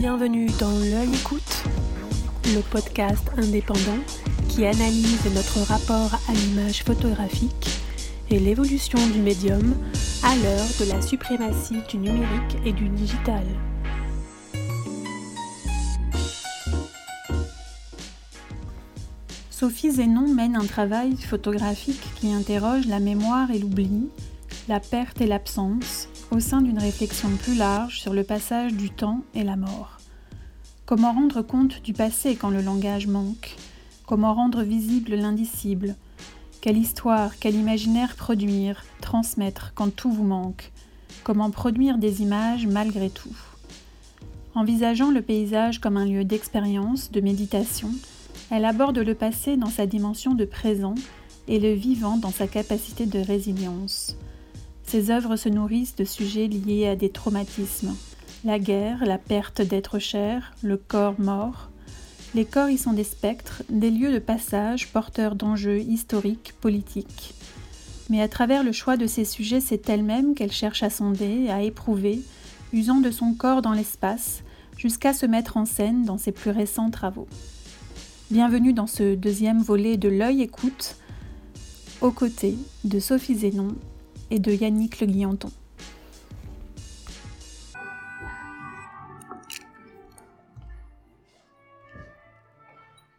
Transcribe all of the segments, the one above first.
Bienvenue dans L'œil écoute, le podcast indépendant qui analyse notre rapport à l'image photographique et l'évolution du médium à l'heure de la suprématie du numérique et du digital. Sophie Zénon mène un travail photographique qui interroge la mémoire et l'oubli, la perte et l'absence, au sein d'une réflexion plus large sur le passage du temps et la mort. Comment rendre compte du passé quand le langage manque? Comment rendre visible l'indicible? Quelle histoire, quel imaginaire produire, transmettre quand tout vous manque? Comment produire des images malgré tout? Envisageant le paysage comme un lieu d'expérience, de méditation, elle aborde le passé dans sa dimension de présent et le vivant dans sa capacité de résilience. Ses œuvres se nourrissent de sujets liés à des traumatismes. La guerre, la perte d'êtres chers, le corps mort. Les corps y sont des spectres, des lieux de passage porteurs d'enjeux historiques, politiques. Mais à travers le choix de ces sujets, c'est elle-même qu'elle cherche à sonder, à éprouver, usant de son corps dans l'espace, jusqu'à se mettre en scène dans ses plus récents travaux. Bienvenue dans ce deuxième volet de L'œil écoute, aux côtés de Sophie Zénon et de Yannick Le Guillanton.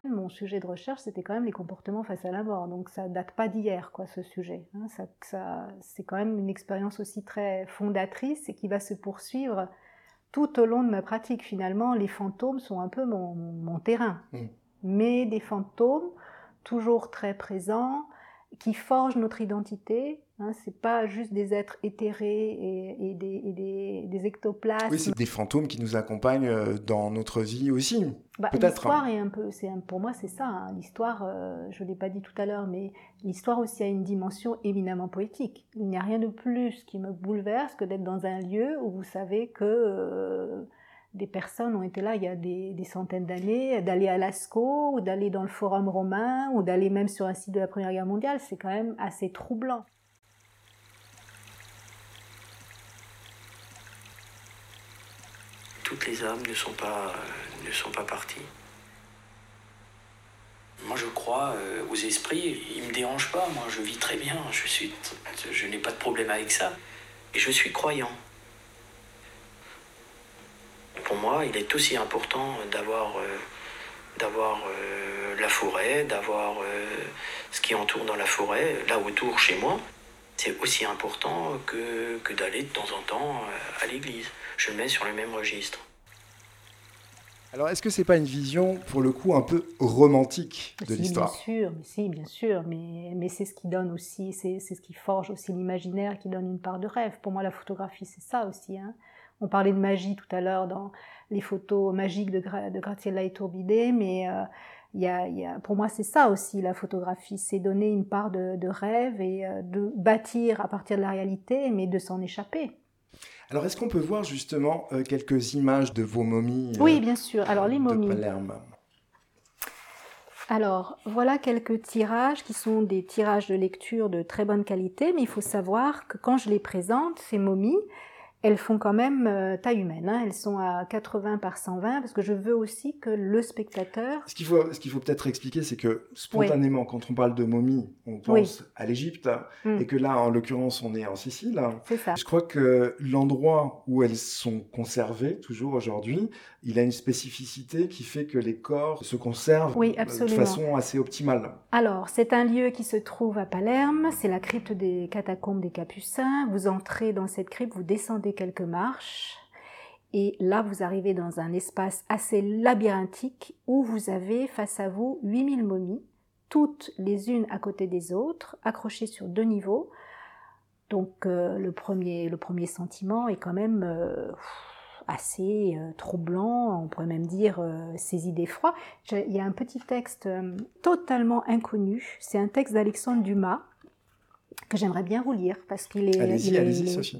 Mon sujet de recherche, c'était quand même les comportements face à la mort. Donc ça date pas d'hier, quoi, ce sujet. Hein. Ça, c'est quand même une expérience aussi très fondatrice et qui va se poursuivre tout au long de ma pratique. Finalement, les fantômes sont un peu mon, terrain. Mmh. Mais des fantômes toujours très présents, qui forgent notre identité. Hein, c'est pas juste des êtres éthérés et, des, ectoplasmes. Oui, c'est des fantômes qui nous accompagnent euh, dans notre vie aussi. Bah, l'histoire est un peu, c'est pour moi c'est ça. Hein. L'histoire, euh, je l'ai pas dit tout à l'heure, mais l'histoire aussi a une dimension éminemment poétique. Il n'y a rien de plus qui me bouleverse que d'être dans un lieu où vous savez que euh, des personnes ont été là il y a des, centaines d'années, d'aller à Lascaux, ou d'aller dans le Forum romain, ou d'aller même sur un site de la Première Guerre mondiale, c'est quand même assez troublant. Les âmes ne sont pas, euh, ne sont pas parties. Moi, je crois euh, aux esprits. Ils me dérangent pas. Moi, je vis très bien. Je je n'ai pas de problème avec ça. Et je suis croyant pour moi, il est aussi important d'avoir euh, la forêt, d'avoir ce qui entoure dans la forêt, là autour chez moi. C'est aussi important que, que d'aller de temps en temps à l'église. Je mets sur le même registre. Alors, est-ce que c'est pas une vision, pour le coup, un peu romantique de l'histoire Bien sûr, mais si, bien sûr, mais, mais c'est ce qui donne aussi, c'est ce qui forge aussi l'imaginaire, qui donne une part de rêve. Pour moi, la photographie, c'est ça aussi. Hein. On parlait de magie tout à l'heure dans les photos magiques de, de Graziella Iturbide, mais euh, y a, pour moi c'est ça aussi la photographie, c'est donner une part de, rêve et euh, de bâtir à partir de la réalité, mais de s'en échapper. Alors est-ce qu'on peut voir justement euh, quelques images de vos momies Oui, bien sûr. Alors les momies. Alors, voilà quelques tirages qui sont des tirages de lecture de très bonne qualité, mais il faut savoir que quand je les présente, ces momies, elles font quand même euh, taille humaine. Hein. Elles sont à 80 par 120 parce que je veux aussi que le spectateur. Ce qu'il faut, ce qu'il faut peut-être expliquer, c'est que spontanément, quand on parle de momie, on pense à l'Égypte mm. et que là, en l'occurrence, on est en Sicile. C'est ça. Je crois que l'endroit où elles sont conservées, toujours aujourd'hui, il a une spécificité qui fait que les corps se conservent de façon assez optimale. Alors, c'est un lieu qui se trouve à Palerme. C'est la crypte des catacombes des Capucins. Vous entrez dans cette crypte, vous descendez quelques marches et là vous arrivez dans un espace assez labyrinthique où vous avez face à vous 8000 momies, toutes les unes à côté des autres, accrochées sur deux niveaux. Donc euh, le, premier, le premier sentiment est quand même euh, assez euh, troublant, on pourrait même dire saisi d'effroi. Il y a un petit texte totalement inconnu, c'est un texte d'Alexandre Dumas que j'aimerais bien vous lire parce qu'il est... Allez-y, allez-y Sophie.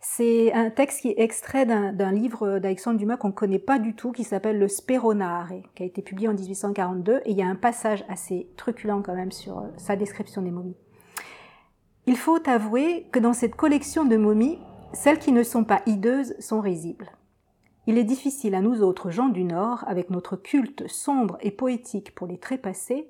C'est un texte qui est extrait d'un livre d'Alexandre Dumas qu'on ne connaît pas du tout, qui s'appelle Le Speronare, qui a été publié en 1842, et il y a un passage assez truculent quand même sur euh, sa description des momies. Il faut avouer que dans cette collection de momies, celles qui ne sont pas hideuses sont risibles. il est difficile à nous autres gens du Nord, avec notre culte sombre et poétique pour les trépassés,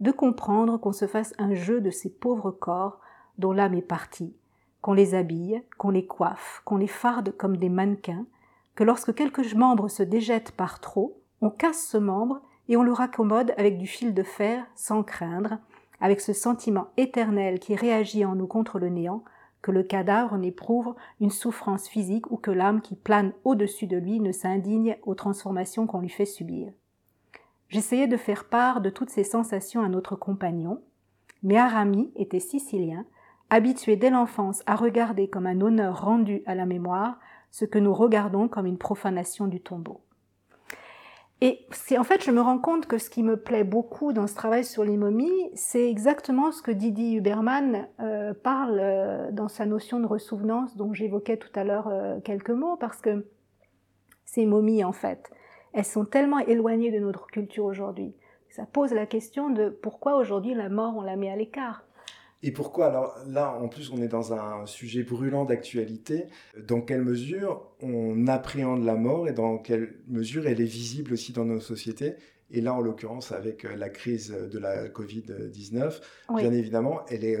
de comprendre qu'on se fasse un jeu de ces pauvres corps dont l'âme est partie, qu'on les habille, qu'on les coiffe, qu'on les farde comme des mannequins, que lorsque quelques membres se déjettent par trop, on casse ce membre et on le raccommode avec du fil de fer sans craindre, avec ce sentiment éternel qui réagit en nous contre le néant, que le cadavre n'éprouve une souffrance physique ou que l'âme qui plane au-dessus de lui ne s'indigne aux transformations qu'on lui fait subir. J'essayais de faire part de toutes ces sensations à notre compagnon, mais Aramis était sicilien, habitué dès l'enfance à regarder comme un honneur rendu à la mémoire ce que nous regardons comme une profanation du tombeau. Et c'est en fait, je me rends compte que ce qui me plaît beaucoup dans ce travail sur les momies, c'est exactement ce que Didi Huberman euh, parle euh, dans sa notion de ressouvenance dont j'évoquais tout à l'heure euh, quelques mots, parce que ces momies, en fait, elles sont tellement éloignées de notre culture aujourd'hui. Ça pose la question de pourquoi aujourd'hui la mort, on la met à l'écart. Et pourquoi Alors là, en plus, on est dans un sujet brûlant d'actualité. Dans quelle mesure on appréhende la mort et dans quelle mesure elle est visible aussi dans nos sociétés Et là, en l'occurrence, avec euh, la crise de la Covid-19, bien évidemment, elle est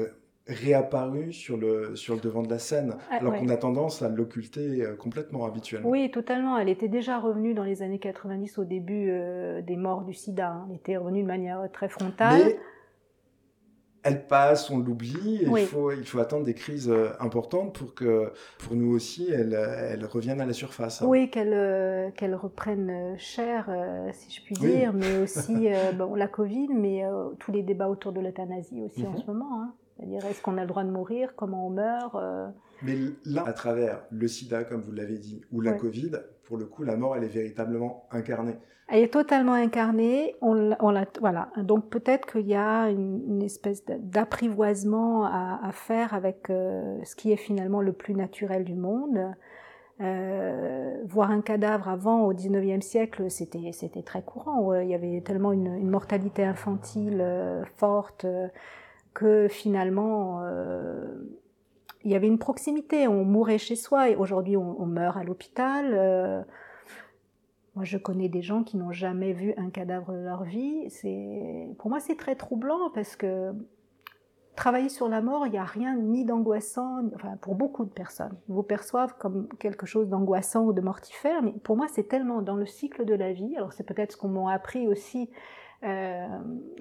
réapparue sur le, sur le devant de la scène, ah, alors qu'on a tendance à l'occulter euh, complètement habituellement. Oui, totalement. Elle était déjà revenue dans les années 90 au début euh, des morts du sida. Hein. Elle était revenue de manière très frontale elle passe, on l'oublie, il, faut, il faut attendre des crises euh, importantes pour que, pour nous aussi, elle, elle revienne à la surface. Hein. Oui, qu'elle euh, qu'elle reprenne euh, cher, si je puis dire, mais aussi bon, la Covid, mais tous les débats autour de l'euthanasie aussi en mhm. ce moment. Hein. C'est-à-dire, est-ce qu'on a le droit de mourir Comment on meurt Mais là, à travers le sida, comme vous l'avez dit, ou la Covid, pour le coup, la mort, elle est véritablement incarnée. Elle est totalement incarnée. On, on la, voilà. Donc peut-être qu'il y a une, espèce d'apprivoisement à, faire avec euh, ce qui est finalement le plus naturel du monde. Euh, voir un cadavre avant, au 19e siècle, c'était, c'était très courant. Il y avait tellement une, une mortalité infantile euh, forte que finalement, il y avait une proximité. On mourait chez soi et aujourd'hui, on, meurt à l'hôpital. Moi, je connais des gens qui n'ont jamais vu un cadavre de leur vie. C'est, pour moi, c'est très troublant parce que travailler sur la mort, il n'y a rien ni d'angoissant, enfin, pour beaucoup de personnes. Ils vous perçoivent comme quelque chose d'angoissant ou de mortifère, mais pour moi, c'est tellement dans le cycle de la vie. Alors, c'est peut-être ce qu'on m'a appris aussi, euh,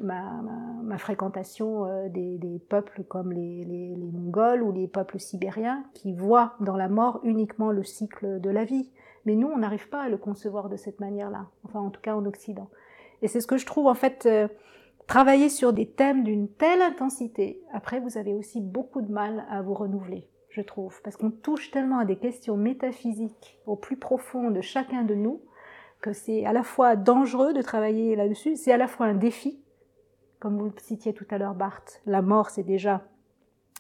ma, ma, fréquentation euh, des, des, peuples comme les, les, les Mongols ou les peuples sibériens qui voient dans la mort uniquement le cycle de la vie. Mais nous, on n'arrive pas à le concevoir de cette manière-là, enfin en tout cas en Occident. Et c'est ce que je trouve en fait, euh, travailler sur des thèmes d'une telle intensité, après vous avez aussi beaucoup de mal à vous renouveler, je trouve, parce qu'on touche tellement à des questions métaphysiques au plus profond de chacun de nous, que c'est à la fois dangereux de travailler là-dessus, c'est à la fois un défi, comme vous le citiez tout à l'heure Barthes, la mort c'est déjà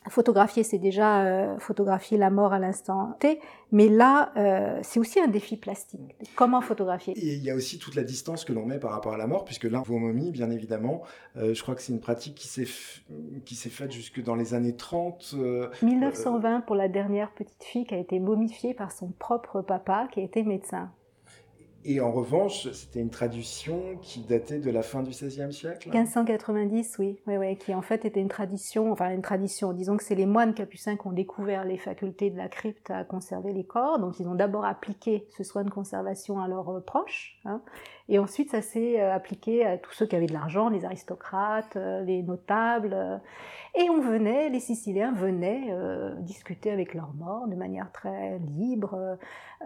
photographier, c'est déjà euh, photographier la mort à l'instant T, mais là, euh, c'est aussi un défi plastique. Comment photographier? Et il y a aussi toute la distance que l'on met par rapport à la mort, puisque là, vos momies, bien évidemment, euh, je crois que c'est une pratique qui s'est qui s'est faite jusque dans les années 30. 1920 pour la dernière petite fille qui a été momifiée par son propre papa, qui a été médecin. Et en revanche, c'était une tradition qui datait de la fin du XVIe siècle? 1590, oui, oui, oui, qui en fait était une tradition, enfin une tradition, disons que c'est les moines capucins qui ont découvert les facultés de la crypte à conserver les corps, donc ils ont d'abord appliqué ce soin de conservation à leurs euh, proches, hein, et ensuite ça s'est euh, appliqué à tous ceux qui avaient de l'argent, les aristocrates, euh, les notables, et on venait, les Siciliens venaient discuter avec leurs morts de manière très libre,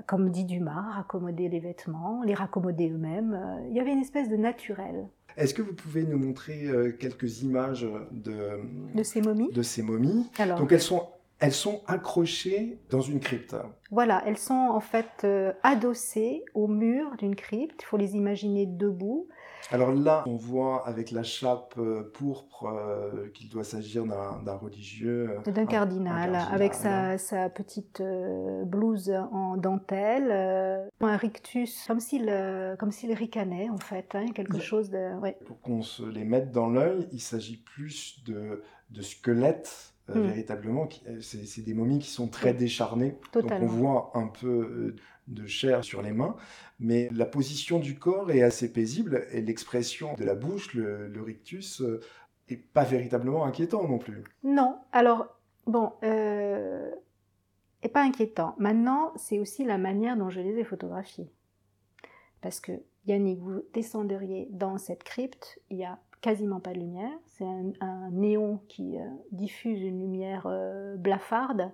comme dit Dumas, raccommoder les vêtements, les raccommoder eux-mêmes. Euh, il y avait une espèce de naturel. Est-ce que vous pouvez nous montrer euh, quelques images de, de ces momies? De ces momies? Alors, Donc elles sont, elles sont accrochées dans une crypte. Voilà, elles sont en fait euh, adossées au mur d'une crypte. Il faut les imaginer debout. Alors là, on voit avec la chape euh, pourpre euh, qu'il doit s'agir d'un religieux. D'un cardinal, avec sa, petite blouse en dentelle, un rictus, comme s'il comme s'il ricanait en fait, hein, quelque chose de... Pour qu'on se les mette dans l'œil, il s'agit plus de, de squelettes hmm. véritablement. C'est des momies qui sont très décharnées. Donc on voit un peu de chair sur les mains, mais la position du corps est assez paisible et l'expression de la bouche, le, rictus, euh, est pas véritablement inquiétant non plus. Non, alors bon, euh, est pas inquiétant. Maintenant, c'est aussi la manière dont je les ai photographiés, parce que Yannick, vous descendriez dans cette crypte, il y a quasiment pas de lumière, c'est un, néon qui euh, diffuse une lumière euh, blafarde.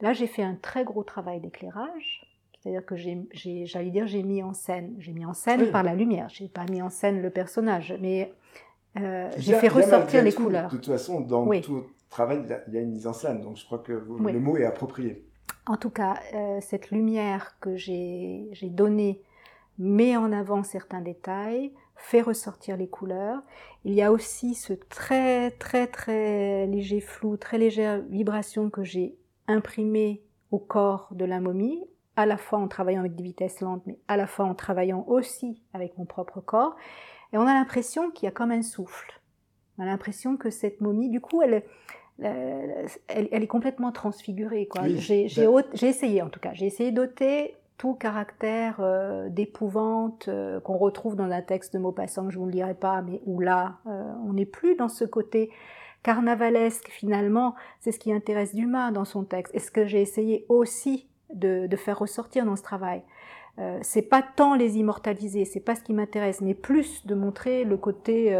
Là, j'ai fait un très gros travail d'éclairage, c'est-à-dire que j'ai, j'allais dire, j'ai mis en scène, j'ai mis en scène par la lumière, j'ai pas mis en scène le personnage, mais euh, j'ai fait ressortir les couleurs. De toute façon, dans tout travail, il y a une mise en scène, donc je crois que le mot est approprié. En tout cas, cette lumière que j'ai, j'ai donnée met en avant certains détails, fait ressortir les couleurs. Il y a aussi ce très très très léger flou, très légère vibration que j'ai imprimé au corps de la momie, à la fois en travaillant avec des vitesses lentes, mais à la fois en travaillant aussi avec mon propre corps. Et on a l'impression qu'il y a comme un souffle. On a l'impression que cette momie, du coup, elle, elle, elle, est complètement transfigurée. j'ai, j'ai essayé en tout cas, j'ai essayé d'ôter tout caractère euh, d'épouvante euh, qu'on retrouve dans un texte de Maupassant que je vous le dirai pas, mais où là, euh, on n'est plus dans ce côté carnavalesque finalement. C'est ce qui intéresse Dumas dans son texte. Et ce que j'ai essayé aussi de, de, faire ressortir dans ce travail. c'est pas tant les immortaliser, c'est pas ce qui m'intéresse, mais plus de montrer le côté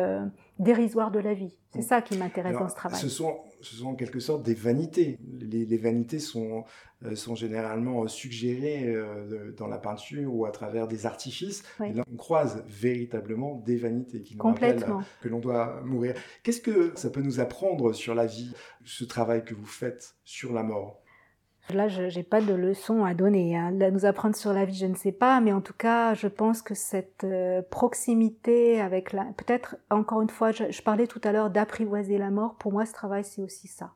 dérisoire de la vie. C'est ça qui m'intéresse dans ce travail. Ce sont, ce sont en quelque sorte des vanités. Les, vanités sont, euh, sont généralement euh, suggérées euh, dans la peinture ou à travers des artifices. là, on croise véritablement des vanités qui nous rappellent que l'on doit mourir. Qu'est-ce que ça peut nous apprendre sur la vie, ce travail que vous faites sur la mort? Là, je n'ai pas de leçon à donner. Hein. Nous apprendre sur la vie, je ne sais pas, mais en tout cas, je pense que cette euh, proximité avec la... Peut-être, encore une fois, je, parlais tout à l'heure d'apprivoiser la mort. Pour moi, ce travail, c'est aussi ça.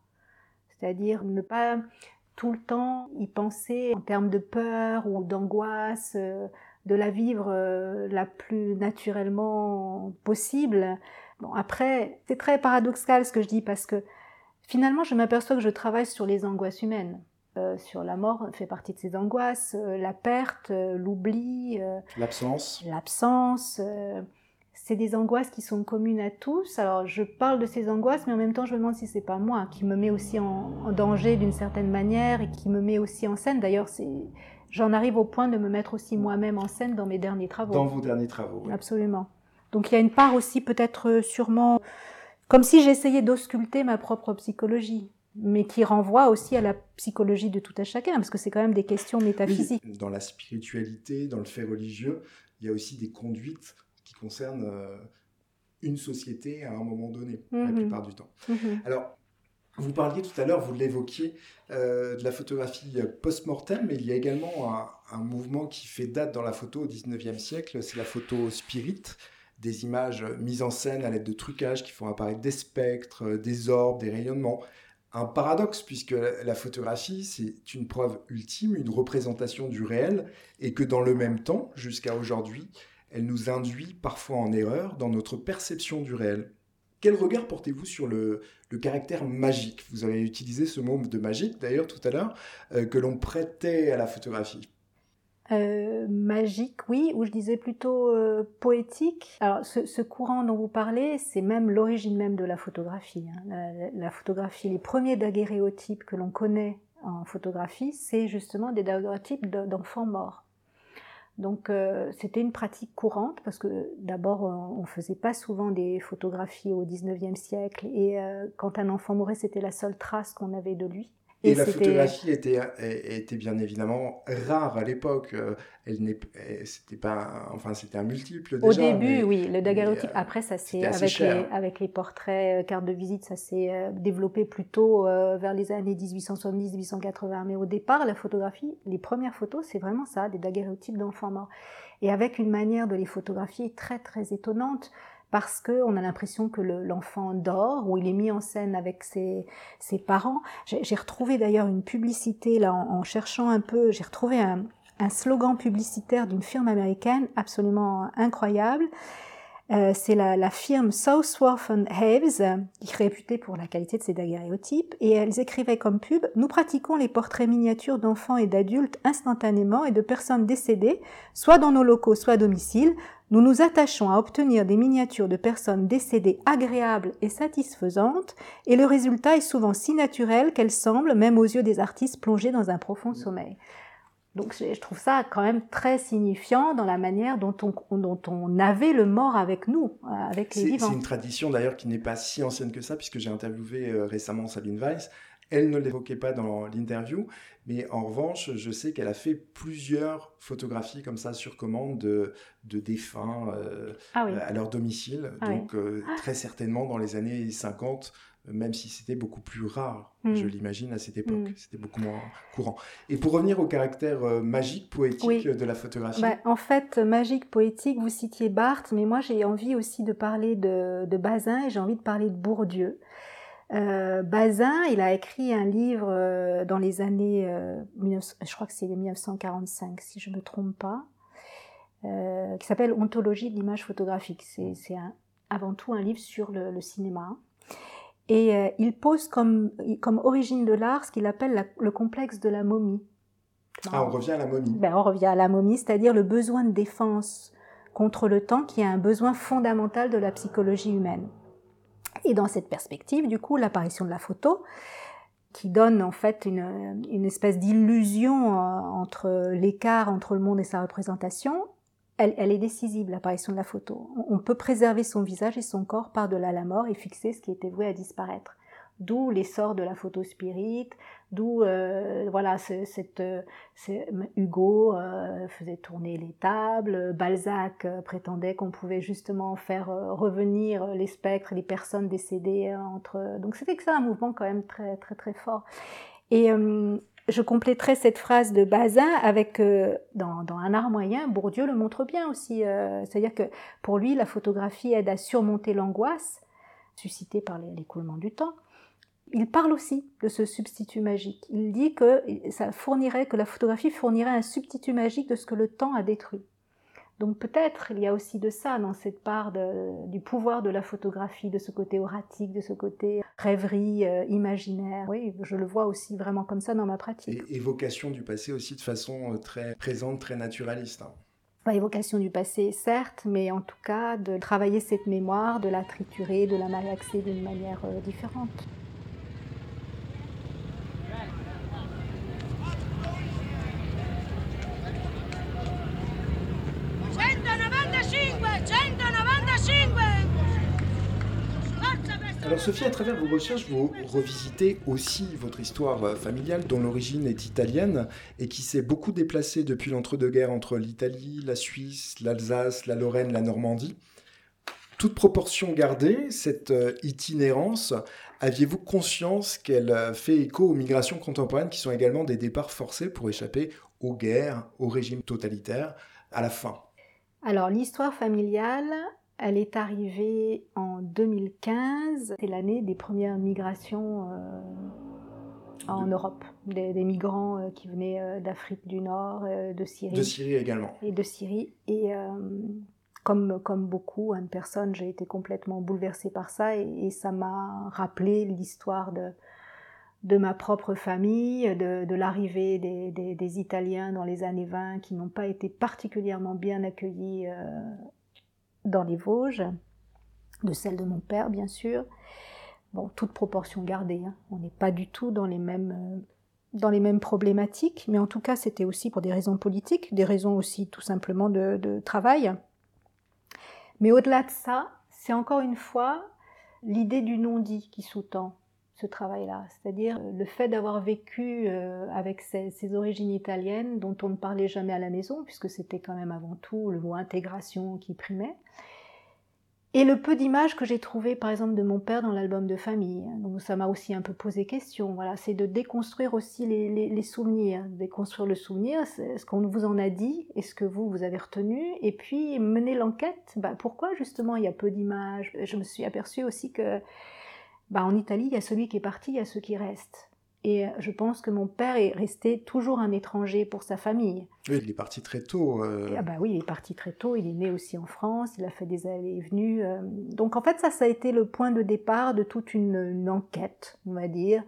C'est-à-dire ne pas tout le temps y penser en termes de peur ou d'angoisse, euh, de la vivre euh, la plus naturellement possible. Bon, après, c'est très paradoxal ce que je dis parce que finalement, je m'aperçois que je travaille sur les angoisses humaines. Euh, sur la mort fait partie de ces angoisses, euh, la perte, euh, l'oubli, l'absence. L'absence. c'est des angoisses qui sont communes à tous. Alors je parle de ces angoisses, mais en même temps je me demande si c'est pas moi qui me met aussi en, danger d'une certaine manière et qui me met aussi en scène. D'ailleurs, j'en arrive au point de me mettre aussi moi-même en scène dans mes derniers travaux. Dans vos derniers travaux. Absolument. Donc il y a une part aussi peut-être sûrement comme si j'essayais d'ausculter ma propre psychologie mais qui renvoie aussi à la psychologie de tout à chacun, parce que c'est quand même des questions métaphysiques. dans la spiritualité, dans le fait religieux, il y a aussi des conduites qui concernent euh, une société à un moment donné, la mhm. plupart du temps. Mhm. Alors, vous parliez tout à l'heure, vous l'évoquiez, euh, de la photographie post-mortem, mais il y a également un, un, mouvement qui fait date dans la photo au 19e siècle, c'est la photo spirit, des images mises en scène à l'aide de trucages qui font apparaître des spectres, des orbes, des rayonnements un paradoxe, puisque la photographie, c'est une preuve ultime, une représentation du réel, et que dans le même temps, jusqu'à aujourd'hui, elle nous induit parfois en erreur dans notre perception du réel. Quel regard portez-vous sur le, caractère magique? Vous avez utilisé ce mot de magique, d'ailleurs, tout à l'heure, euh, que l'on prêtait à la photographie. Euh, magique, oui, ou je disais plutôt euh, poétique. Alors, ce, courant dont vous parlez, c'est même l'origine même de la photographie. Hein. La, photographie, les premiers daguerréotypes que l'on connaît en photographie, c'est justement des daguerréotypes d'enfants morts. Donc, euh, c'était une pratique courante parce que d'abord, on ne faisait pas souvent des photographies au 19e siècle et quand un enfant mourait, c'était la seule trace qu'on avait de lui. Et, la photographie était, était bien évidemment rare à l'époque. Euh, elle n'est, c'était pas, enfin c'était un multiple déjà. Au début, oui, le daguerreotype. Euh, Après, ça s'est avec les, avec les portraits, euh, cartes de visite, ça s'est développé plutôt vers les années 1870-1880. Mais au départ, la photographie, les premières photos, c'est vraiment ça, des daguerréotypes d'enfants morts, et avec une manière de les photographier très très étonnante parce qu'on a l'impression que l'enfant dort ou il est mis en scène avec ses, ses parents. J'ai retrouvé d'ailleurs une publicité là en, cherchant un peu, j'ai retrouvé un, un, slogan publicitaire d'une firme américaine absolument incroyable. Euh, c'est la, firme Southworth Haves, qui est réputée pour la qualité de ses daguerréotypes, et elles écrivaient comme pub Nous pratiquons les portraits miniatures d'enfants et d'adultes instantanément et de personnes décédées, soit dans nos locaux, soit à domicile. Nous nous attachons à obtenir des miniatures de personnes décédées agréables et satisfaisantes, et le résultat est souvent si naturel qu'elle semble, même aux yeux des artistes plongés dans un profond sommeil. Donc je trouve ça quand même très signifiant dans la manière dont on, dont on avait le mort avec nous, euh, avec les vivants. C'est une tradition d'ailleurs qui n'est pas si ancienne que ça, puisque j'ai interviewé euh, récemment Sabine Weiss. Elle ne l'évoquait pas dans l'interview, mais en revanche, je sais qu'elle a fait plusieurs photographies comme ça sur commande de, de défunts euh, ah à leur domicile. Ah Donc très certainement dans les années 50, même si c'était beaucoup plus rare, hmm. je l'imagine, à cette époque. Hmm. C'était beaucoup moins courant. Et pour revenir au caractère euh, magique, poétique de la photographie? Bah, en fait, magique, poétique, vous citiez Barthes, mais moi j'ai envie aussi de parler de, Bazin et j'ai envie de parler de Bourdieu. Euh, Bazin, il a écrit un livre euh, dans les années, je crois que c'est 1945, si je ne me trompe pas, qui s'appelle Ontologie de l'image photographique. C'est avant tout un livre sur le cinéma. Et euh, il pose comme, comme origine de l'art ce qu'il appelle le complexe de la momie. Ah, on revient à la momie. Ben, on revient à la momie, c'est-à-dire le besoin de défense contre le temps qui est un besoin fondamental de la psychologie humaine. Et dans cette perspective, du coup, l'apparition de la photo, qui donne en fait une, une espèce d'illusion euh, entre l'écart entre le monde et sa représentation, elle, est décisive, l'apparition de la photo. On peut préserver son visage et son corps par-delà la mort et fixer ce qui était voué à disparaître. D'où l'essor de la photo spirit, d'où euh, voilà cette, Hugo euh, faisait tourner les tables, Balzac euh, prétendait qu'on pouvait justement faire revenir les spectres, les personnes décédées entre donc c'était que ça un mouvement quand même très très très fort. Et je compléterai cette phrase de Bazin avec, euh, dans, un art moyen, Bourdieu le montre bien aussi. Euh, c'est-à-dire que pour lui, la photographie aide à surmonter l'angoisse suscitée par l'écoulement du temps. Il parle aussi de ce substitut magique. Il dit que ça fournirait, que la photographie fournirait un substitut magique de ce que le temps a détruit. Donc peut-être il y a aussi de ça dans cette part du pouvoir de la photographie, de ce côté oratique, de ce côté rêverie, euh, imaginaire. Oui, je le vois aussi vraiment comme ça dans ma pratique. Et évocation du passé aussi de façon euh, très présente, très naturaliste. Hein. évocation du passé, certes, mais en tout cas de travailler cette mémoire, de la triturer, de la malaxer d'une manière euh, différente. Alors Sophie, à travers vos recherches, vous revisitez aussi votre histoire euh, familiale dont l'origine est italienne et qui s'est beaucoup déplacée depuis l'entre-deux-guerres entre l'Italie, la Suisse, l'Alsace, la Lorraine, la Normandie. Toute proportion gardée, cette euh, itinérance, aviez-vous conscience qu'elle euh, fait écho aux migrations contemporaines qui sont également des départs forcés pour échapper aux guerres, aux régimes totalitaires à la fin? Alors l'histoire familiale, elle est arrivée en 2015, c'est l'année des premières migrations euh, en Europe, des, migrants euh, qui venaient euh, d'Afrique du Nord, de Syrie. De Syrie également. Et de Syrie. Et comme, comme beaucoup de personnes, j'ai été complètement bouleversée par ça et ça m'a rappelé l'histoire de, de ma propre famille, de, l'arrivée des, Italiens dans les années 20 qui n'ont pas été particulièrement bien accueillis euh, dans les Vosges, de celle de mon père bien sûr. Bon, toute proportion gardée, hein. on n'est pas du tout dans les mêmes euh, dans les mêmes problématiques, mais en tout cas c'était aussi pour des raisons politiques, des raisons aussi tout simplement de, de travail. Mais au-delà de ça, c'est encore une fois l'idée du non-dit qui sous-tend ce travail-là, c'est-à-dire euh, le fait d'avoir vécu euh, avec ces, origines italiennes dont on ne parlait jamais à la maison, puisque c'était quand même avant tout le mot intégration qui primait, et le peu d'images que j'ai trouvées, par exemple, de mon père dans l'album de famille. Donc ça m'a aussi un peu posé question. Voilà, c'est de déconstruire aussi les, souvenirs, déconstruire le souvenir, ce qu'on vous en a dit, et ce que vous, vous avez retenu, et puis mener l'enquête. Bah, pourquoi justement il y a peu d'images? Je me suis aperçue aussi que bah, en Italie, il y a celui qui est parti, il y a ceux qui restent. Et je pense que mon père est resté toujours un étranger pour sa famille. Oui, il est parti très tôt. Euh. Ah bah oui, il est parti très tôt. Il est né aussi en France. Il a fait des allées et venues. Euh. Donc en fait, ça, ça a été le point de départ de toute une enquête, on va dire,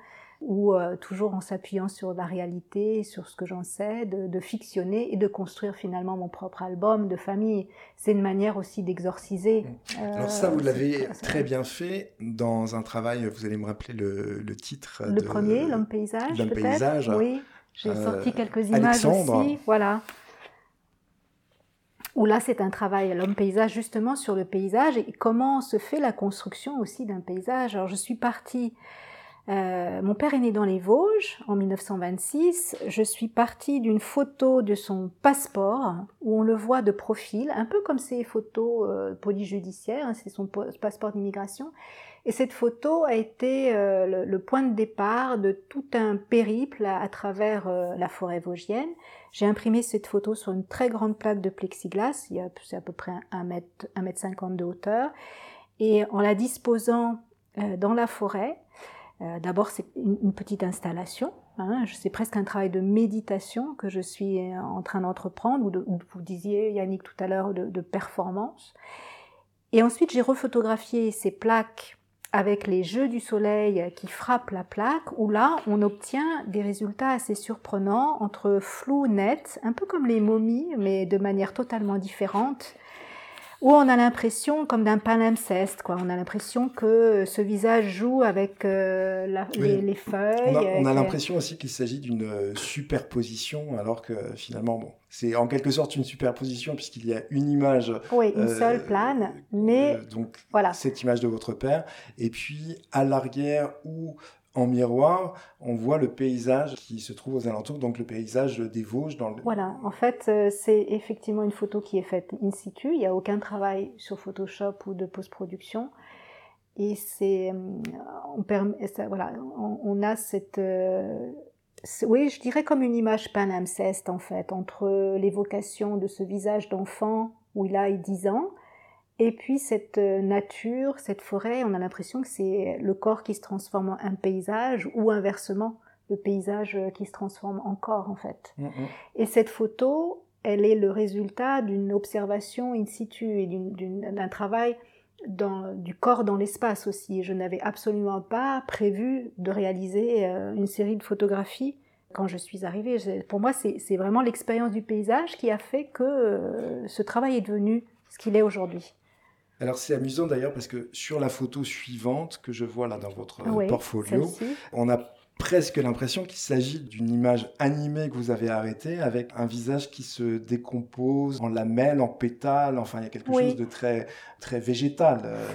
ou euh, toujours en s'appuyant sur la réalité, sur ce que j'en sais, de, fictionner et de construire finalement mon propre album de famille. C'est une manière aussi d'exorciser. Mmh. Alors ça, vous l'avez très bien fait dans un travail, vous allez me rappeler le, titre. Le premier, L'homme paysage. L'homme paysage. Oui, j'ai euh, sorti quelques images aussi. Voilà. Où là, c'est un travail, l'homme paysage, justement sur le paysage et comment se fait la construction aussi d'un paysage. Alors je suis partie euh, mon père est né dans les Vosges en 1926. Je suis partie d'une photo de son passeport où on le voit de profil, un peu comme ces photos euh, polyjudiciaires, hein, c'est son passeport d'immigration. Et cette photo a été euh, le, point de départ de tout un périple à, travers la forêt vosgienne. J'ai imprimé cette photo sur une très grande plaque de plexiglas, c'est à peu près 1 mètre, 1 mètre 50 de hauteur. Et en la disposant dans la forêt, euh, d'abord, c'est une, petite installation. Hein, c'est presque un travail de méditation que je suis euh, en train d'entreprendre, ou, vous disiez, Yannick, tout à l'heure, de, performance. Et ensuite, j'ai refotographié ces plaques avec les jeux du soleil qui frappent la plaque, où là, on obtient des résultats assez surprenants entre flou, net, un peu comme les momies, mais de manière totalement différente où on a l'impression comme d'un palimpseste, quoi. On a l'impression que ce visage joue avec euh, les, feuilles. On a, l'impression aussi qu'il s'agit d'une euh, superposition, alors que finalement, bon, c'est en quelque sorte une superposition puisqu'il y a une image. Oui, une seule euh, plane, mais donc voilà. cette image de votre père, et puis à l'arrière où en miroir, on voit le paysage qui se trouve aux alentours, donc le paysage des Vosges. Dans le... Voilà, en fait, euh, c'est effectivement une photo qui est faite in situ. Il n'y a aucun travail sur Photoshop ou de post-production. Et c'est, euh, voilà, on, a cette, euh, oui, je dirais comme une image palimpseste en fait, entre l'évocation de ce visage d'enfant où il a 10 ans et puis cette euh, nature, cette forêt, on a l'impression que c'est le corps qui se transforme en un paysage ou inversement, le paysage euh, qui se transforme en corps en fait. Mm, mm. Et cette photo, elle est le résultat d'une observation in situ et d'un travail dans, du corps dans l'espace aussi. Je n'avais absolument pas prévu de réaliser euh, une série de photographies quand je suis arrivée. Pour moi, c'est vraiment l'expérience du paysage qui a fait que ce travail est devenu ce qu'il est aujourd'hui. Alors c'est amusant d'ailleurs parce que sur la photo suivante que je vois là dans votre euh, portfolio, on a presque l'impression qu'il s'agit d'une image animée que vous avez arrêtée avec un visage qui se décompose en lamelles, en pétales. Enfin, il y a quelque chose de très, très végétal. Euh,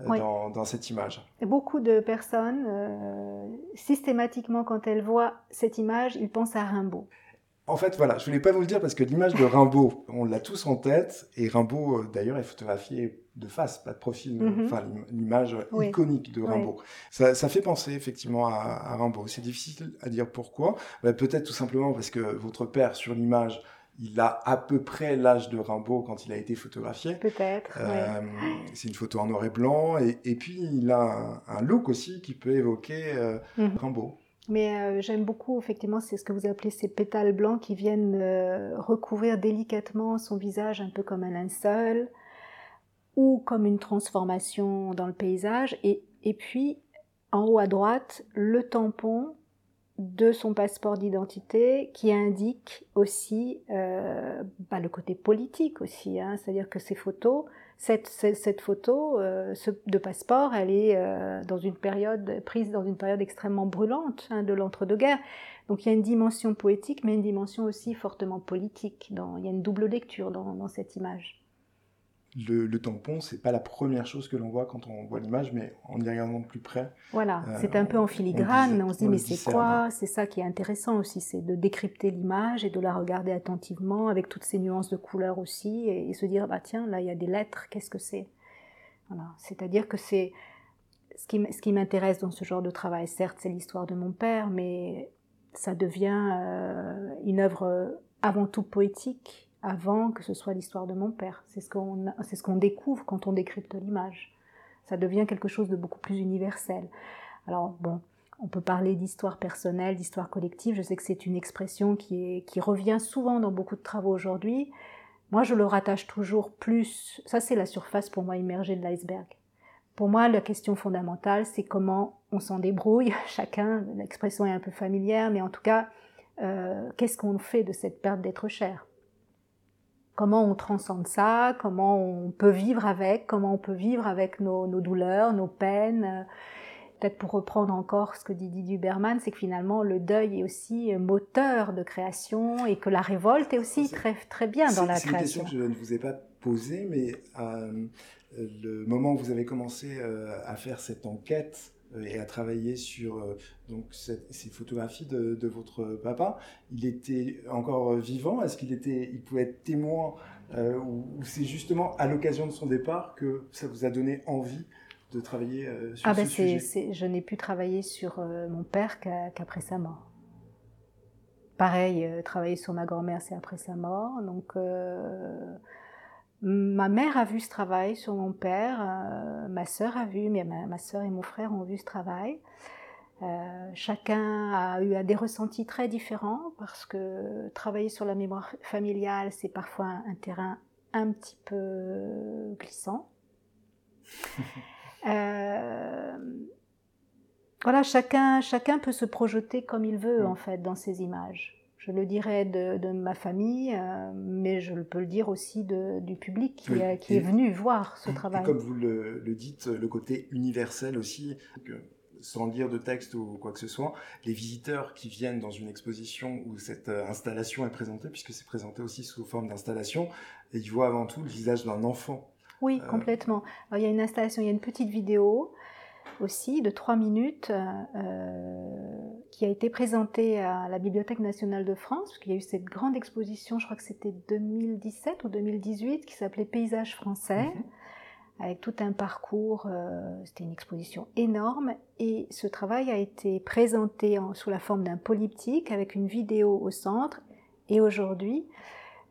dans, cette image. beaucoup de personnes, euh, systématiquement, quand elles voient cette image, ils pensent à Rimbaud. En fait, voilà, je voulais pas vous le dire parce que l'image de Rimbaud, on l'a tous en tête, et Rimbaud, d'ailleurs, est photographié de face, pas de profil, mhm. enfin l'image iconique de Rimbaud. Ça, fait penser effectivement à, Rimbaud. C'est difficile à dire pourquoi. Bah, peut-être tout simplement parce que votre père sur l'image, il a à peu près l'âge de Rimbaud quand il a été photographié. Peut-être. Euh, c'est une photo en noir et blanc et, puis il a un, look aussi qui peut évoquer euh, mhm. Rimbaud. Mais euh, j'aime beaucoup, effectivement, c'est ce que vous appelez ces pétales blancs qui viennent recouvrir délicatement son visage, un peu comme un linceul ou comme une transformation dans le paysage. Et, et puis, en haut à droite, le tampon de son passeport d'identité qui indique aussi euh, bah, le côté politique aussi. Hein. C'est-à-dire que ces photos, cette, cette, photo euh, ce, de passeport, elle est euh, dans une période prise dans une période extrêmement brûlante hein, de l'entre-deux-guerres. Donc il y a une dimension poétique, mais une dimension aussi fortement politique. Dans, il y a une double lecture dans, dans cette image le, le tampon, c'est pas la première chose que l'on voit quand on voit l'image, mais en y regardant de plus près. Voilà, euh, c'est un peu en filigrane, on, se dit mais c'est quoi? C'est ça qui est intéressant aussi, c'est de décrypter l'image et de la regarder attentivement avec toutes ces nuances de couleurs aussi et, se dire bah tiens là il y a des lettres, qu'est-ce que c'est? Voilà, c'est-à-dire que c'est ce qui, ce qui m'intéresse dans ce genre de travail. Certes, c'est l'histoire de mon père, mais ça devient euh, une œuvre avant tout poétique avant que ce soit l'histoire de mon père. C'est ce qu'on ce qu'on découvre quand on décrypte l'image. Ça devient quelque chose de beaucoup plus universel. Alors bon, On peut parler d'histoire personnelle, d'histoire collective. Je sais que c'est une expression qui revient souvent dans beaucoup de travaux aujourd'hui. Moi, je le rattache toujours plus. Ça, c'est la surface pour moi immergée de l'iceberg. Pour moi, la question fondamentale, c'est comment on s'en débrouille. Chacun, l'expression est un peu familière, mais en tout cas, euh, qu'est-ce qu'on fait de cette perte d'être cher? Comment on transcende ça Comment on peut vivre avec Comment on peut vivre avec nos, nos douleurs, nos peines Peut-être pour reprendre encore ce que dit Didier Huberman, c'est que finalement le deuil est aussi moteur de création et que la révolte est aussi très, très bien dans la création. C'est une question que je ne vous ai pas posée, mais euh, le moment où vous avez commencé euh, à faire cette enquête euh, et à travailler sur euh, donc ces photographies de, votre papa. Il était encore vivant Est-ce qu'il était, il pouvait être témoin euh, ou, c'est justement à l'occasion de son départ que ça vous a donné envie de travailler sur ah ce ben sujet? Je n'ai pu travailler sur mon père qu'après sa mort. Pareil, travailler sur ma grand-mère, c'est après sa mort. Donc Ma mère a vu ce travail sur mon père, euh, ma sœur a vu, mais ma, sœur et mon frère ont vu ce travail. Euh, chacun a eu des ressentis très différents parce que travailler sur la mémoire familiale, c'est parfois un, terrain un petit peu glissant. Euh, voilà, chacun, chacun peut se projeter comme il veut en fait dans ces images. Je le dirais de, ma famille, euh, mais je peux le dire aussi du public qui, est venu voir ce travail. comme vous le, dites, le côté universel aussi, sans lire de texte ou quoi que ce soit, les visiteurs qui viennent dans une exposition où cette euh, installation est présentée, puisque c'est présenté aussi sous forme d'installation, ils voient avant tout le visage d'un enfant. Oui, euh, complètement. il y a une installation, il y a une petite vidéo aussi de trois minutes euh, qui a été présentée à la Bibliothèque nationale de France, parce qu'il y a eu cette grande exposition, je crois que c'était 2017 ou 2018, qui s'appelait Paysages français, mhm. avec tout un parcours. Euh, c'était une exposition énorme, et ce travail a été présenté sous la forme d'un polyptyque avec une vidéo au centre, et aujourd'hui,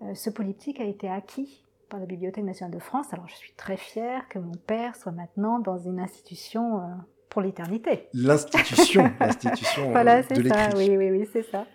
euh, ce polyptyque a été acquis par la Bibliothèque nationale de France. Alors je suis très fière que mon père soit maintenant dans une institution euh, pour l'éternité. L'institution, l'institution voilà, euh, c'est ça, oui, oui, oui, c'est ça.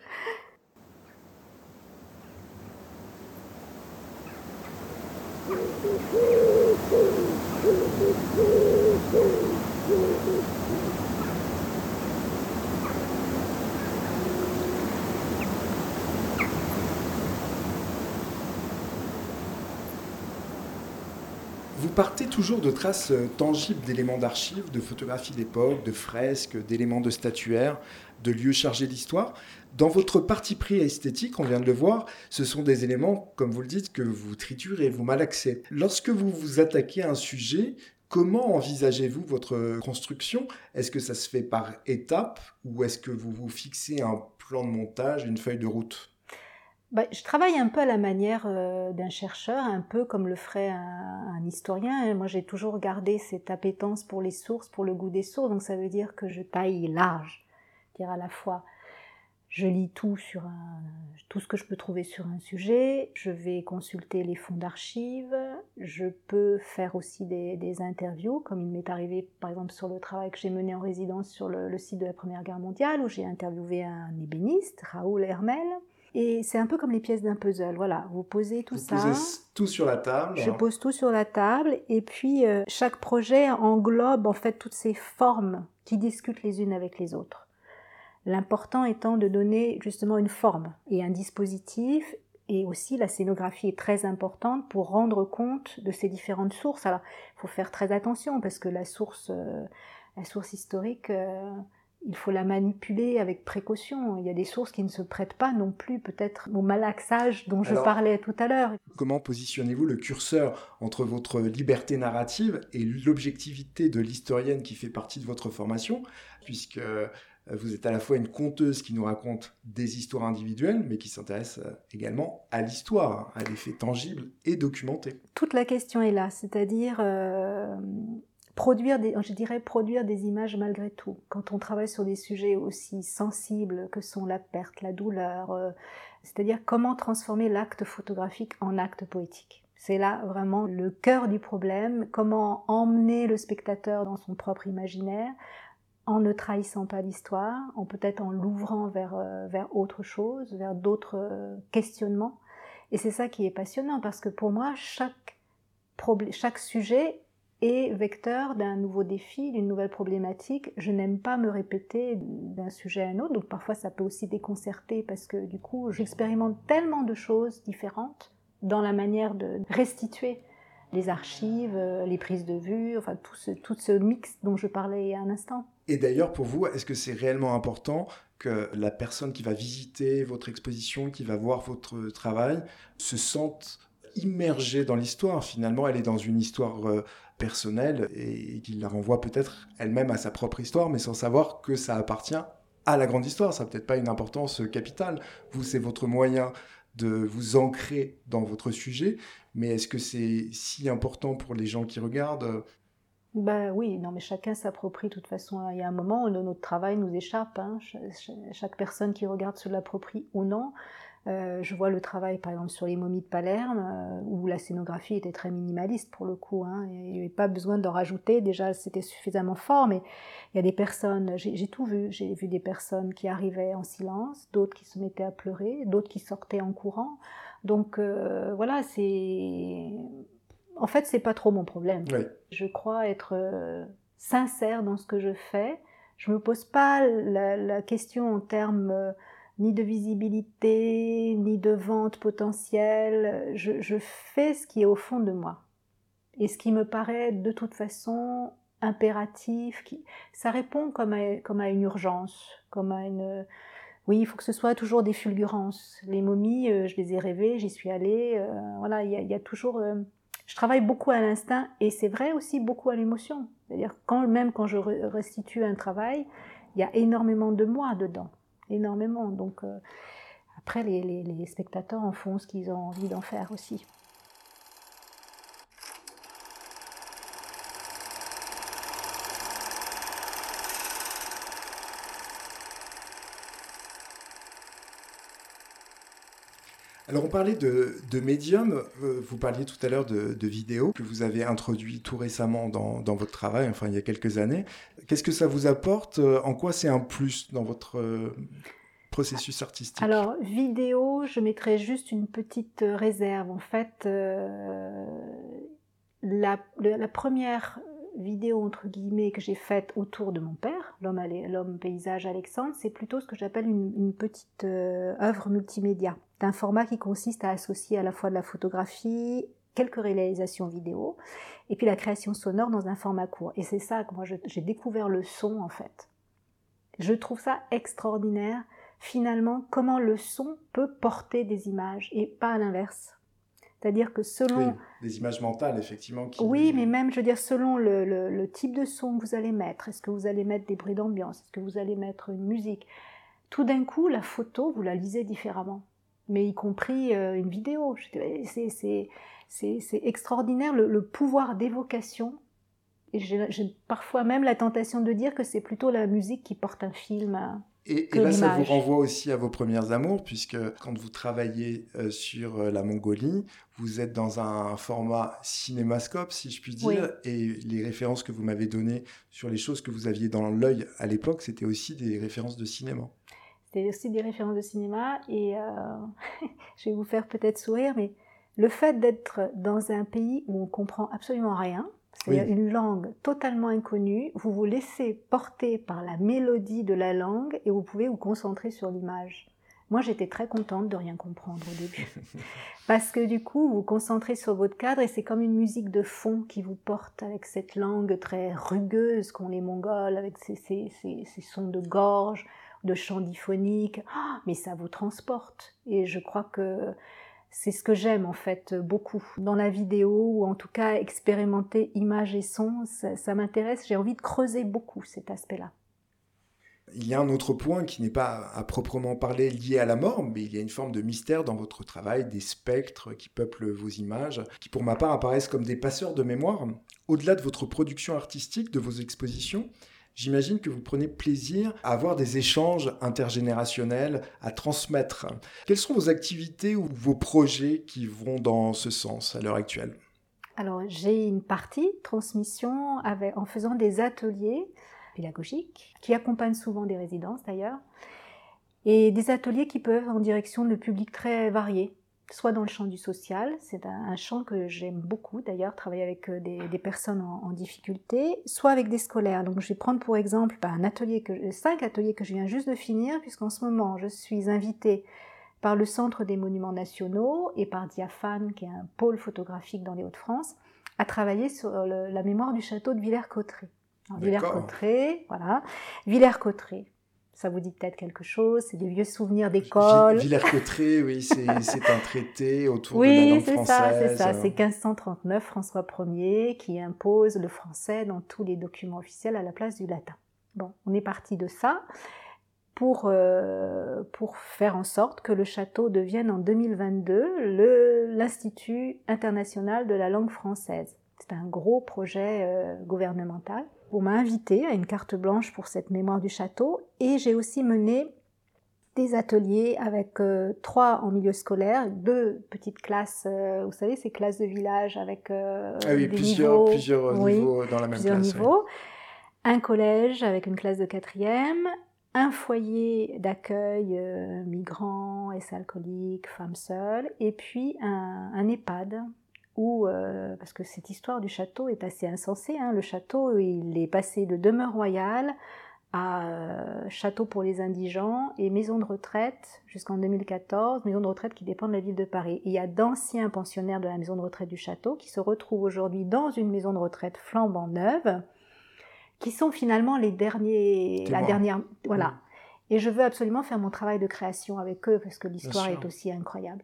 Vous partez toujours de traces euh, tangibles d'éléments d'archives, de photographies d'époque, de fresques, d'éléments de statuaires, de lieux chargés d'histoire. Dans votre parti pris esthétique, on vient de le voir, ce sont des éléments, comme vous le dites, que vous triturez, vous malaxez. Lorsque vous vous attaquez à un sujet, comment envisagez-vous votre construction? Est-ce que ça se fait par étapes ou est-ce que vous vous fixez un plan de montage, une feuille de route? Bah, je travaille un peu à la manière euh, d'un chercheur, un peu comme le ferait un, historien. Moi, j'ai toujours gardé cette appétence pour les sources, pour le goût des sources. Donc, ça veut dire que je taille large. Dire à la fois, je lis tout sur tout ce que je peux trouver sur un sujet. Je vais consulter les fonds d'archives. Je peux faire aussi des, interviews, comme il m'est arrivé, par exemple, sur le travail que j'ai mené en résidence sur le site de la Première Guerre mondiale, où j'ai interviewé un ébéniste, Raoul Hermel et c'est un peu comme les pièces d'un puzzle. Voilà, vous posez tout ça. Posez tout sur la table. Je pose tout sur la table. Et puis, euh, chaque projet englobe en fait toutes ces formes qui discutent les unes avec les autres. L'important étant de donner justement une forme et un dispositif. Et aussi, la scénographie est très importante pour rendre compte de ces différentes sources. Alors, il faut faire très attention parce que la source, euh, la source historique, euh, il faut la manipuler avec précaution. Il y a des sources qui ne se prêtent pas non plus peut-être au malaxage dont je parlais tout à l'heure. Comment positionnez-vous le curseur entre votre liberté narrative et l'objectivité de l'historienne qui fait partie de votre formation, puisque euh, vous êtes à la fois une conteuse qui nous raconte des histoires individuelles, mais qui s'intéresse euh, également à l'histoire, à des faits tangibles et documentés. Toute la question est là, c'est-à-dire euh, produire des, je dirais produire des images malgré tout. Quand on travaille sur des sujets aussi sensibles que sont la perte, la douleur, euh, c'est-à-dire comment transformer l'acte photographique en acte poétique. C'est là vraiment le cœur du problème, comment emmener le spectateur dans son propre imaginaire en ne trahissant pas l'histoire, en peut-être en l'ouvrant vers, euh, vers autre chose, vers d'autres euh, questionnements. Et c'est ça qui est passionnant, parce que pour moi, chaque, chaque sujet est vecteur d'un nouveau défi, d'une nouvelle problématique. Je n'aime pas me répéter d'un sujet à un autre, donc parfois ça peut aussi déconcerter, parce que du coup, j'expérimente tellement de choses différentes dans la manière de restituer les archives, euh, les prises de vue, enfin tout ce, tout ce mix dont je parlais il un instant. Et d'ailleurs, pour vous, est-ce que c'est réellement important que la personne qui va visiter votre exposition, qui va voir votre travail, se sente immergée dans l'histoire? Finalement, elle est dans une histoire euh, personnelle et qu'il la renvoie peut-être elle-même à sa propre histoire, mais sans savoir que ça appartient à la grande histoire. Ça n'a peut-être pas une importance capitale. Vous, c'est votre moyen de vous ancrer dans votre sujet, mais est-ce que c'est si important pour les gens qui regardent ben oui, non, mais chacun s'approprie de toute façon. Il y a un moment où notre travail nous échappe. Hein. Chaque personne qui regarde se l'approprie ou non. Euh, je vois le travail, par exemple, sur les momies de Palerme, euh, où la scénographie était très minimaliste pour le coup. Hein. Il n'y avait pas besoin d'en rajouter. Déjà, c'était suffisamment fort, mais il y a des personnes, j'ai tout vu. J'ai vu des personnes qui arrivaient en silence, d'autres qui se mettaient à pleurer, d'autres qui sortaient en courant. Donc euh, voilà, c'est en fait, c'est pas trop mon problème. Je crois être euh, sincère dans ce que je fais. Je me pose pas la, question en termes euh, ni de visibilité, ni de vente potentielle. Je, fais ce qui est au fond de moi. Et ce qui me paraît de toute façon impératif, qui, ça répond comme à, comme à une urgence, comme à une... Oui, il faut que ce soit toujours des fulgurances. Les momies, euh, je les ai rêvées, j'y suis allée. voilà, il y, a toujours je travaille beaucoup à l'instinct et c'est vrai aussi beaucoup à l'émotion. C'est-à-dire quand même quand je restitue un travail, il y a énormément de moi dedans, énormément. Donc euh, après les spectateurs en font ce qu'ils ont envie d'en faire aussi. Alors on parlait de, médium, euh, vous parliez tout à l'heure de, vidéo que vous avez introduit tout récemment dans, votre travail, enfin il y a quelques années. Qu'est-ce que ça vous apporte En quoi c'est un plus dans votre euh, processus artistique? Alors vidéo, je mettrais juste une petite réserve. En fait, euh, la, première vidéo entre guillemets que j'ai faite autour de mon père, l'homme paysage Alexandre, c'est plutôt ce que j'appelle une, petite œuvre multimédia d'un format qui consiste à associer à la fois de la photographie, quelques réalisations vidéo, et puis la création sonore dans un format court. Et c'est ça que moi j'ai découvert le son en fait. Je trouve ça extraordinaire, finalement, comment le son peut porter des images et pas à l'inverse. C'est-à-dire que selon... des images mentales, effectivement. Oui, mais même, je veux dire, selon le, le type de son que vous allez mettre, est-ce que vous allez mettre des bruits d'ambiance, est-ce que vous allez mettre une musique, tout d'un coup, la photo, vous la lisez différemment mais y compris euh, une vidéo. C'est extraordinaire le, pouvoir d'évocation. Et j'ai parfois même la tentation de dire que c'est plutôt la musique qui porte un film. Euh, et, et là, ça vous renvoie aussi à vos premières amours, puisque quand vous travaillez euh, sur la Mongolie, vous êtes dans un format cinémascope, si je puis dire, et les références que vous m'avez données sur les choses que vous aviez dans l'œil à l'époque, c'était aussi des références de cinéma. C'était aussi des références de cinéma et euh, je vais vous faire peut-être sourire, mais le fait d'être dans un pays où on comprend absolument rien, c'est-à-dire une langue totalement inconnue, vous vous laissez porter par la mélodie de la langue et vous pouvez vous concentrer sur l'image. Moi, j'étais très contente de rien comprendre au début. Parce que du coup, vous vous concentrez sur votre cadre et c'est comme une musique de fond qui vous porte avec cette langue très rugueuse qu'ont les Mongols, avec ces, ces sons de gorge, de chants diphoniques, ah, mais ça vous transporte. Et je crois que c'est ce que j'aime en fait beaucoup dans la vidéo ou en tout cas expérimenter images et sons, ça, m'intéresse. J'ai envie de creuser beaucoup cet aspect-là. Il y a un autre point qui n'est pas à proprement parler lié à la mort, mais il y a une forme de mystère dans votre travail, des spectres qui peuplent vos images, qui pour ma part apparaissent comme des passeurs de mémoire. Au-delà de votre production artistique, de vos expositions, J'imagine que vous prenez plaisir à avoir des échanges intergénérationnels, à transmettre. Quelles sont vos activités ou vos projets qui vont dans ce sens à l'heure actuelle? Alors, j'ai une partie transmission en faisant des ateliers pédagogiques, qui accompagnent souvent des résidences d'ailleurs, et des ateliers qui peuvent en direction de publics très variés, soit dans le champ du social, c'est un, champ que j'aime beaucoup d'ailleurs, travailler avec euh, des, personnes en, difficulté, soit avec des scolaires. Donc je vais prendre pour exemple bah, un atelier que, cinq ateliers que je viens juste de finir, puisqu'en ce moment je suis invitée par le Centre des Monuments Nationaux et par Diaphane, qui est un pôle photographique dans les Hauts-de-France, à travailler sur la mémoire du château de Villers-Cotterêts. Villers-Cotterêts, voilà. Villers-Cotterêts, ça vous dit peut-être quelque chose, c'est des vieux souvenirs d'école. Villers-Cotterêts, oui, c'est un traité autour de la langue française. Oui, c'est ça, c'est ça. C'est 1539, François Ier, qui impose le français dans tous les documents officiels à la place du latin. Bon, on est parti de ça pour, euh, pour faire en sorte que le château devienne en 2022 l'Institut international de la langue française. C'est un gros projet euh, gouvernemental. On m'a invité à une carte blanche pour cette mémoire du château et j'ai aussi mené des ateliers avec euh, trois en milieu scolaire, deux petites classes, vous savez, ces classes de village avec ah oui, plusieurs, niveaux, plusieurs niveaux dans la même plusieurs classe. Niveaux. Un collège avec une classe de quatrième, un foyer d'accueil euh, migrants, et alcooliques, femmes seules, et puis un, EHPAD où, euh, parce que cette histoire du château est assez insensée, hein, le château il est passé de demeure royale à euh, château pour les indigents et maison de retraite jusqu'en 2014, maison de retraite qui dépend de la ville de Paris. il y a d'anciens pensionnaires de la maison de retraite du château qui se retrouvent aujourd'hui dans une maison de retraite flambant neuve qui sont finalement les derniers, la dernière, voilà. Et je veux absolument faire mon travail de création avec eux parce que l'histoire est aussi incroyable.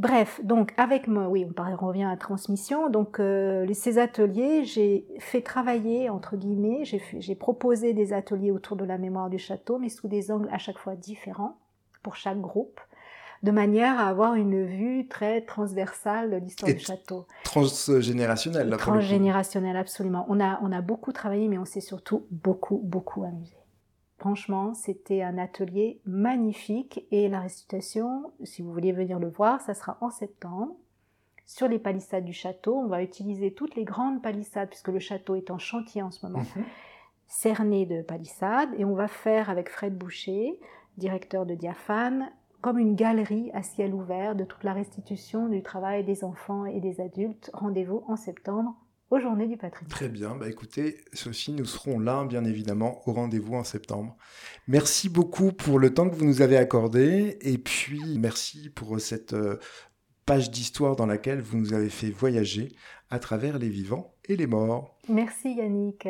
Bref, donc avec moi, oui, on revient à la transmission. Donc euh, ces ateliers, j'ai fait travailler entre guillemets, j'ai proposé des ateliers autour de la mémoire du château, mais sous des angles à chaque fois différents pour chaque groupe de manière à avoir une vue très transversale de l'histoire du château. Transgénérationnelle, là, Transgénérationnelle, absolument. On a, on a beaucoup travaillé, mais on s'est surtout beaucoup, beaucoup amusé. Franchement, c'était un atelier magnifique et la restitution, si vous voulez venir le voir, ça sera en septembre. Sur les palissades du château, on va utiliser toutes les grandes palissades puisque le château est en chantier en ce moment, mhm. cernées de palissades et on va faire avec Fred Boucher, directeur de Diaphane, comme une galerie à ciel ouvert de toute la restitution du travail des enfants et des adultes. Rendez-vous en septembre aux Journées du patrimoine. Très bien, bah écoutez, ceci, nous serons là, bien évidemment, au rendez-vous en septembre. Merci beaucoup pour le temps que vous nous avez accordé, et puis merci pour cette euh, page d'histoire dans laquelle vous nous avez fait voyager à travers les vivants et les morts. Merci Yannick.